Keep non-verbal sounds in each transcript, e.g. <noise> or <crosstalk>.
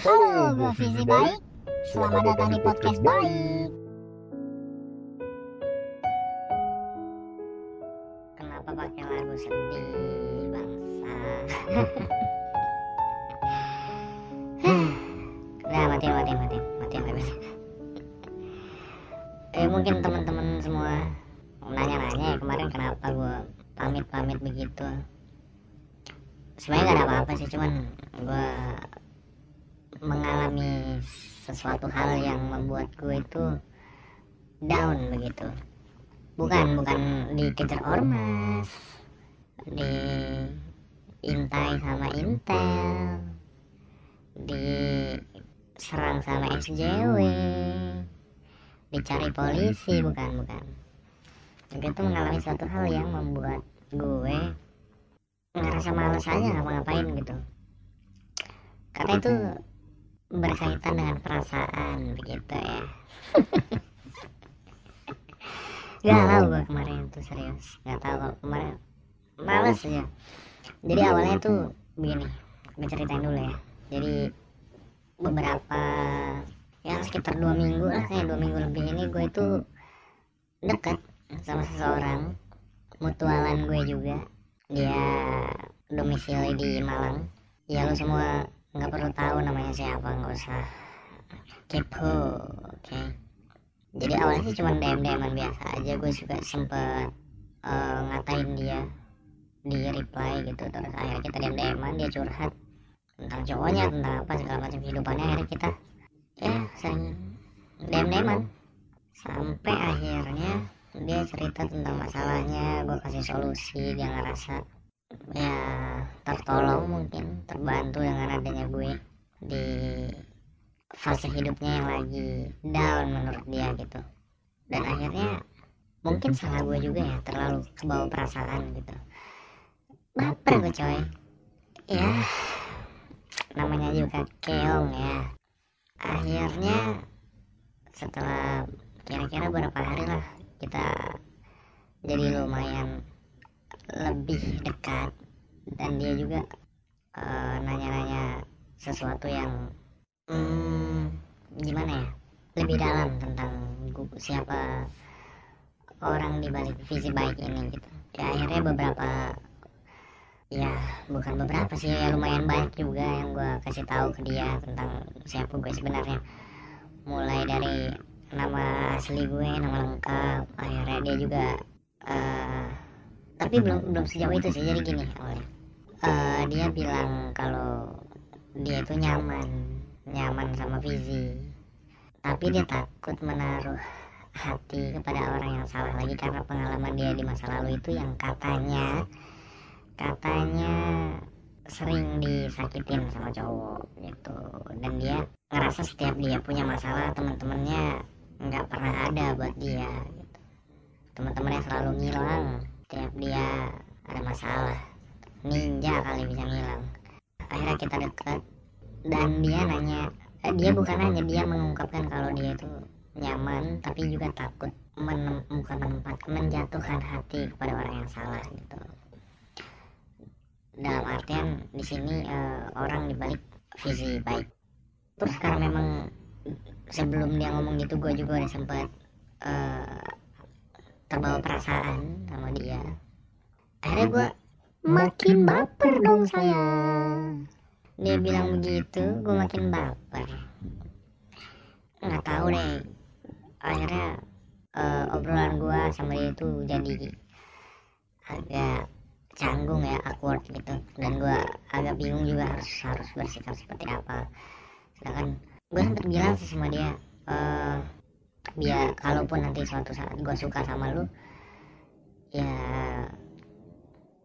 Halo, gue Fizi Baik. Selamat datang di podcast Baik. Kenapa pakai lagu sedih bangsa? Udah matiin matiin matiin matiin matiin. Eh mungkin teman-teman semua nanya-nanya ya kemarin kenapa gue pamit-pamit begitu. Sebenarnya gak ada apa-apa sih cuman gue mengalami sesuatu hal yang membuat gue itu down begitu. Bukan bukan dikejar ormas diintai sama intel diserang sama SJW dicari polisi bukan bukan. Itu mengalami suatu hal yang membuat gue ngerasa males aja ngapa-ngapain gitu. Karena itu berkaitan dengan perasaan begitu ya. <laughs> Gak tahu gue kemarin itu serius. Gak tahu kalau kemarin. Males aja Jadi awalnya tuh begini Gue ceritain dulu ya. Jadi beberapa Ya sekitar dua minggu lah Kayak dua minggu lebih ini gue itu Deket sama seseorang. Mutualan gue juga. Dia domisili di Malang. Ya lu semua nggak perlu tahu namanya siapa nggak usah. Kepo oke. Okay? jadi awalnya sih cuma dm dman biasa aja gue juga sempet uh, ngatain dia. Di reply gitu terus akhirnya kita dm dman dia curhat tentang cowoknya tentang apa segala macam kehidupannya. Akhirnya kita ya sering dm dman sampai akhirnya dia cerita tentang masalahnya gue kasih solusi dia ngerasa ya tertolong mungkin terbantu dengan adanya gue di fase hidupnya yang lagi down menurut dia gitu. Dan akhirnya mungkin salah gue juga ya terlalu kebawa perasaan gitu. Baper gue coy. Ya namanya juga keong ya. Akhirnya setelah kira-kira beberapa hari lah kita jadi lumayan lebih dekat dan dia juga uh, nanya-nanya sesuatu yang hmm, gimana ya? Lebih dalam tentang siapa orang di balik visi baik ini gitu. Ya akhirnya beberapa ya bukan beberapa sih ya lumayan banyak juga yang gue kasih tahu ke dia tentang siapa gue sebenarnya. Mulai dari nama asli gue nama lengkap akhirnya dia juga uh, tapi belum belum sejauh itu sih. Jadi gini awalnya uh, dia bilang kalau dia itu nyaman nyaman sama Vizi tapi dia takut menaruh hati kepada orang yang salah lagi karena pengalaman dia di masa lalu itu yang katanya katanya sering disakitin sama cowok gitu. Dan dia ngerasa setiap dia punya masalah teman-temannya nggak pernah ada buat dia gitu. Teman-temannya selalu ngilang setiap dia ada masalah ninja kali bisa ngilang. Akhirnya kita dekat dan dia nanya eh, dia bukan nanya dia mengungkapkan kalau dia itu nyaman tapi juga takut menemukan tempat menjatuhkan hati kepada orang yang salah gitu. Dalam artian di sini uh, orang dibalik visi baik. Terus karena memang sebelum dia ngomong gitu gue juga udah sempat uh, terbawa perasaan sama dia. Akhirnya gue makin baper dong saya. dia bilang begitu gue makin baper. nggak tahu deh. Akhirnya uh, obrolan gue sama dia itu jadi agak canggung ya awkward gitu. Dan gue agak bingung juga harus harus bersikap seperti apa. Sedangkan gue sempat bilang sih sama dia uh, biar kalaupun nanti suatu saat gue suka sama lu ya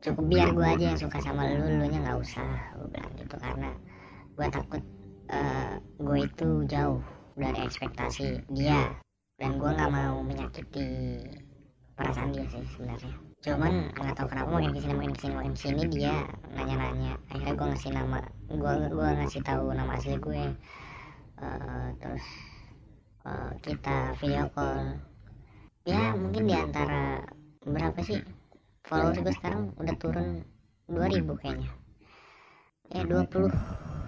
cukup biar gue aja yang suka sama lu lu nya nggak usah gue bilang gitu. Karena gue takut uh, gue itu jauh dari ekspektasi dia. Dan gue nggak mau menyakiti perasaan dia sih sebenarnya. Cuman nggak tahu kenapa makin ke sini makin ke sini makin ke sini dia nanya-nanya. Akhirnya gue ngasih nama gue gue ngasih tahu nama asli gue uh, terus uh, kita video call. Ya mungkin di antara berapa sih followers gue sekarang udah turun 2000 kayaknya. Ya 20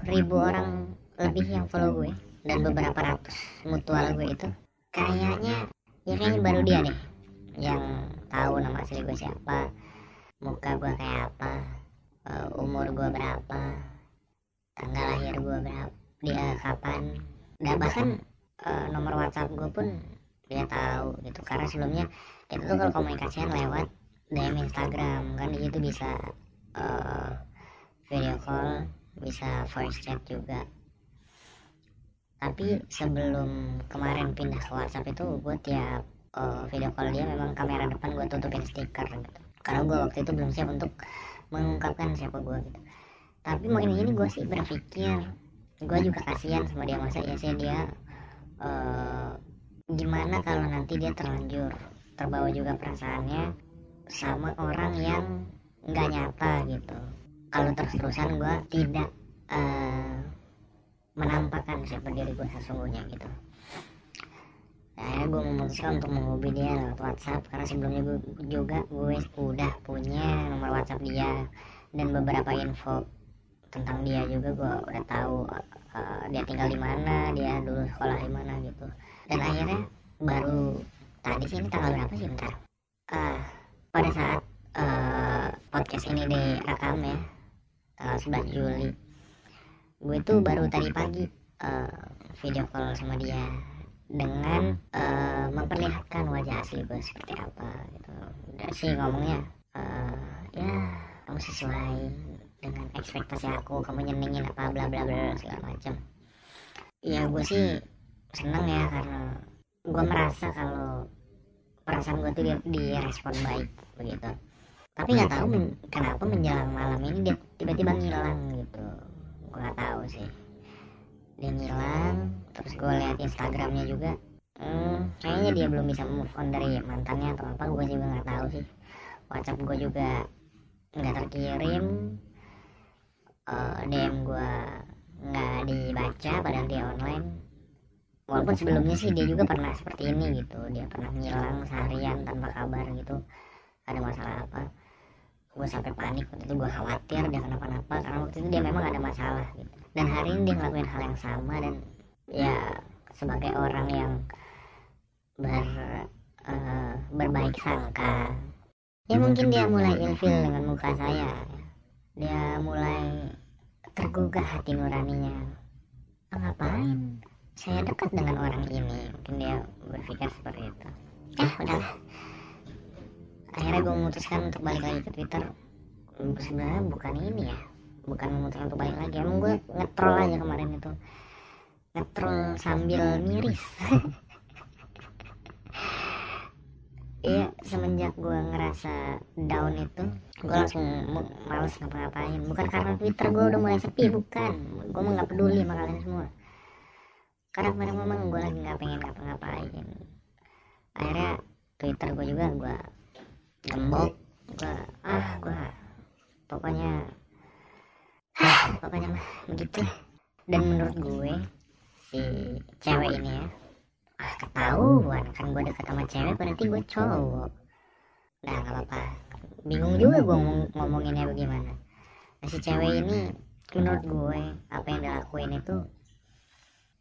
ribu. orang lebih yang follow gue dan beberapa ratus mutual gue itu. Kayaknya ya kayaknya baru dia deh yang tahu nama asli gue siapa muka gue kayak apa uh, umur gue berapa tanggal lahir gue berapa dia kapan. Dan bahkan uh, nomor WhatsApp gue pun dia tahu gitu. Karena sebelumnya kita tuh kalau komunikasian lewat DM Instagram. Kan di situ bisa uh, video call bisa voice chat juga. Tapi sebelum kemarin pindah ke WhatsApp itu gue tiap uh, video call dia memang kamera depan gue tutupin stiker gitu. Karena gue waktu itu belum siap untuk mengungkapkan siapa gue gitu. Tapi makin ini gue sih berpikir gue juga kasihan sama dia. Masa ya sih dia uh, gimana kalau nanti dia terlanjur terbawa juga perasaannya sama orang yang nggak nyata gitu. Kalau terus-terusan gue tidak uh, menampakkan siapa diri gue sesungguhnya gitu. Akhirnya gue memutuskan untuk menghubungi dia lewat WhatsApp karena sebelumnya gue juga gue udah punya nomor WhatsApp dia dan beberapa info tentang dia juga gue udah tahu uh, dia tinggal di mana dia dulu sekolah di mana gitu. Dan akhirnya baru tadi sih ini tanggal berapa sih? Bentar pada saat uh, podcast ini direkam ya. Tanggal 11 Juli. Gue tuh baru tadi pagi uh, video call sama dia dengan uh, memperlihatkan wajah asli gue seperti apa gitu. Udah sih ngomongnya uh, ya kamu sesuai dengan ekspektasi aku kamu nyenengin apa bla bla bla segala macam ya gue sih seneng ya karena gue merasa kalau perasaan gue tuh di, direspon baik begitu. Tapi nggak tahu men, kenapa menjelang malam ini dia tiba-tiba ngilang gitu. Gue nggak tahu sih. Dia ngilang terus gue lihat instagramnya juga. Hmm, kayaknya dia belum bisa move on dari mantannya atau apa gue juga nggak tahu sih. Whatsapp gue juga nggak terkirim. Uh, dm gue nggak dibaca padahal dia online walaupun sebelumnya sih dia juga pernah seperti ini gitu. Dia pernah ngilang seharian tanpa kabar gitu. Ada masalah apa. Gue sampai panik. Waktu itu gue khawatir dia kenapa-napa. Karena waktu itu dia memang ada masalah gitu. Dan hari ini dia ngelakuin hal yang sama dan ya sebagai orang yang ber uh, berbaik sangka ya mungkin dia mulai ilfil dengan muka saya. Dia mulai tergugah hati nuraninya. Oh, ngapain saya dekat dengan orang ini. Mungkin dia berpikir seperti itu. Ya udahlah akhirnya gue memutuskan untuk balik lagi ke Twitter. Sebenarnya bukan ini ya. Bukan memutuskan untuk balik lagi. Emang gue ngetrol aja kemarin itu. Ngetrol sambil miris. <laughs> Iya, semenjak gue ngerasa down itu, gue langsung males ngapa-ngapain. Bukan karena Twitter gue udah mulai sepi, bukan. Gue mau nggak peduli sama kalian semua. Karena kemarin memang gue lagi nggak pengen ngapa-ngapain. Akhirnya Twitter gue juga gue gembok gue ah gue pokoknya ah, pokoknya mah begitu. Dan menurut gue si cewek ini ya ah ketahuan kan gue deket sama cewek berarti gue cowok. Nah nggak apa-apa. Bingung juga gue ngomong ngomonginnya bagaimana. Nah si cewek ini menurut gue apa yang dilakuin itu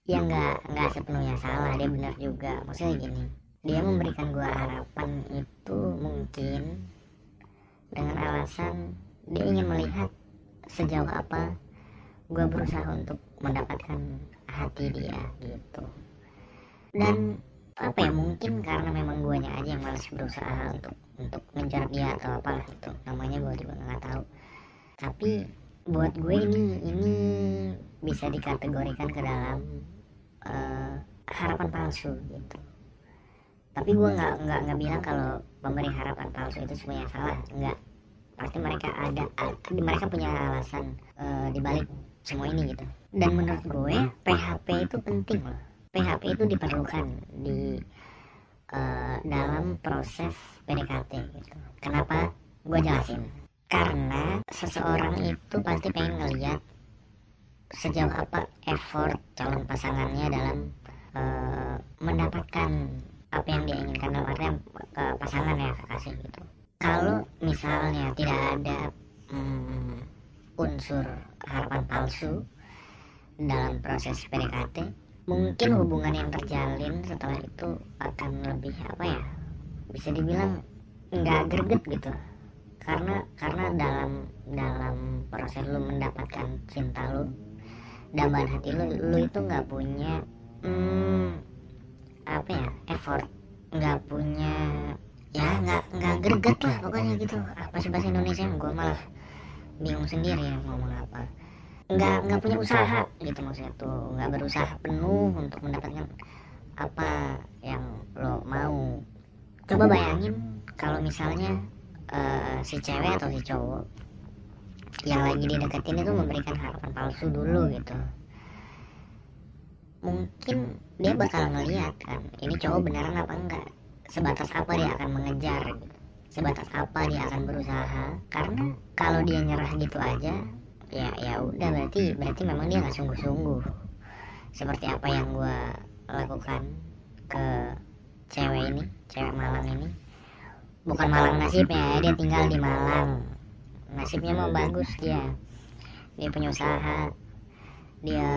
ya nggak nggak sepenuhnya salah dia benar juga. Maksudnya gini dia memberikan gue harapan itu mungkin dengan alasan dia ingin melihat sejauh apa gue berusaha untuk mendapatkan hati dia gitu. Dan apa ya mungkin karena memang guanya aja yang malas berusaha untuk untuk ngejar dia atau apa itu namanya gue juga nggak tahu. Tapi buat gue ini ini bisa dikategorikan ke dalam uh, harapan palsu. gitu. Tapi gue nggak nggak nggak bilang kalau memberi harapan palsu itu semuanya salah nggak. Pasti mereka ada mereka punya alasan uh, di balik semua ini gitu. Dan menurut gue PHP itu penting loh. PHP itu diperlukan di uh, dalam proses PDKT gitu. Kenapa? Gue jelasin. Karena seseorang itu pasti pengen ngeliat sejauh apa effort calon pasangannya dalam uh, mendapatkan apa yang dia inginkan dalam artian ke pasangan ya kekasih gitu. Kalau misalnya tidak ada hmm, unsur harapan palsu dalam proses PDKT mungkin. hubungan yang terjalin setelah itu akan lebih apa ya bisa dibilang nggak greget gitu. Karena karena dalam dalam proses lu mendapatkan cinta lu dalam hati lu lu itu nggak punya hmm, apa ya effort. Nggak punya ya nggak nggak greget lah pokoknya gitu. Apa sih bahasa Indonesia? Gue malah bingung sendiri ya ngomong apa. Nggak nggak punya usaha gitu maksudnya tuh. Nggak berusaha penuh untuk mendapatkan apa yang lo mau. Coba. bayangin kalau misalnya eh, si cewek atau si cowok yang lagi dideketin itu memberikan harapan palsu dulu gitu. Mungkin dia bakal ngeliat kan ini cowok beneran apa enggak? Sebatas apa dia akan mengejar? gitu. sebatas apa dia akan berusaha? Karena kalau dia nyerah gitu aja ya ya udah berarti berarti memang dia nggak sungguh-sungguh. Seperti apa yang gue lakukan ke cewek ini cewek Malang ini. Bukan Malang nasibnya dia tinggal di Malang nasibnya mau bagus. dia. Dia punya usaha. dia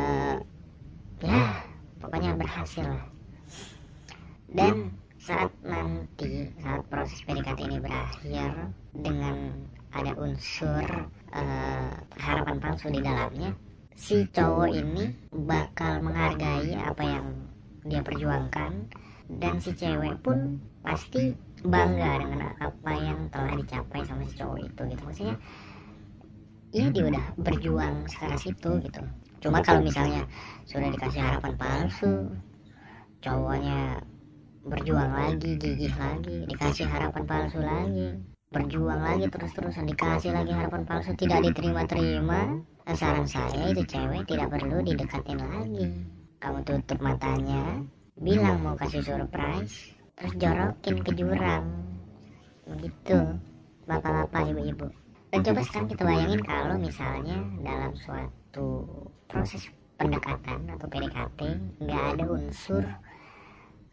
ya pokoknya berhasil. lah dan saat nanti saat proses PDKT ini berakhir dengan ada unsur eh, harapan palsu di dalamnya si cowok ini bakal menghargai apa yang dia perjuangkan dan si cewek pun pasti bangga dengan apa yang telah dicapai sama si cowok itu gitu. Maksudnya iya dia udah berjuang sekeras itu gitu. Cuma kalau misalnya sudah dikasih harapan palsu cowoknya berjuang lagi gigih lagi dikasih harapan palsu lagi berjuang lagi terus-terusan dikasih lagi harapan palsu tidak diterima-terima Nah, saran saya itu cewek tidak perlu didekatin lagi. Kamu tutup matanya bilang mau kasih surprise terus jorokin ke jurang begitu bapak-bapak ibu-ibu. Dan coba sekarang kita bayangin kalau misalnya dalam suatu proses pendekatan atau PDKT nggak ada unsur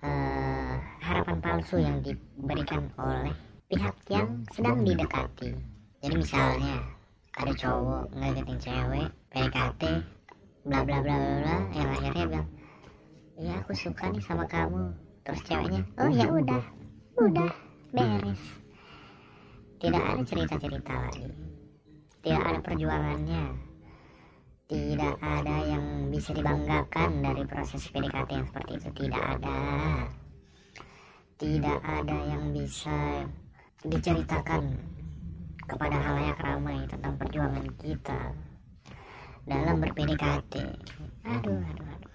eh, harapan palsu yang diberikan oleh pihak yang sedang didekati. Jadi misalnya ada cowok ngedeketin cewek PDKT bla bla bla bla bla yang akhirnya bilang iya aku suka nih sama kamu terus ceweknya oh ya udah udah. beres. Tidak ada cerita-cerita lagi. Tidak ada perjuangannya. Tidak ada yang bisa dibanggakan dari proses PDKT yang seperti itu. Tidak ada. Tidak ada yang bisa diceritakan kepada halayak ramai tentang perjuangan kita dalam ber-PDKT aduh aduh aduh.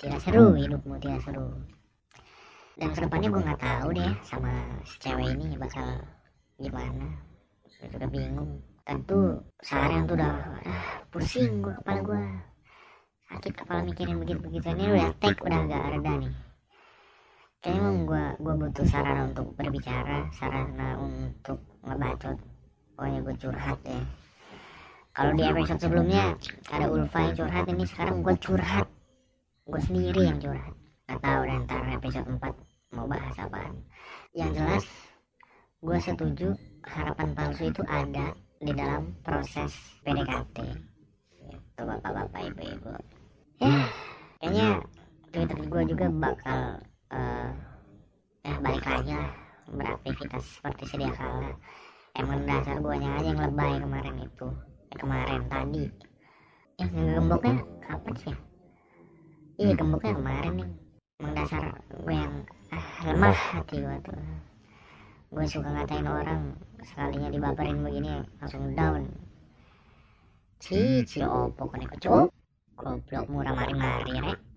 Tidak seru hidupmu tidak seru dan ke depannya gue nggak tahu deh sama si cewek ini bakal gimana. Gue juga bingung. Tentu seharian tuh udah ah, pusing gue kepala gue sakit kepala mikirin begitu begitu ini udah tek udah agak reda nih. Kayaknya emang gue gue butuh sarana untuk berbicara sarana untuk ngebacot. Pokoknya gue curhat ya. Kalau di episode sebelumnya ada Ulfa yang curhat ini sekarang gue curhat. Gue sendiri yang curhat gak tahu ntar episode 4 mau bahas apaan? Yang jelas gue setuju harapan palsu itu ada di dalam proses PDKT itu bapak-bapak ibu-ibu. Ya kayaknya Twitter gue juga bakal eh ya balik lagi lah beraktivitas seperti sedia kala. Emang dasar guanya aja yang lebay kemarin itu eh, kemarin tadi. Eh gemboknya kapan sih ya? Iya gemboknya kemarin nih emang dasar gue yang ah, lemah hati gue tuh. Gue suka ngatain orang sekalinya dibaperin begini langsung down. Ci ci opo kan ikut goblok murah mari mari rek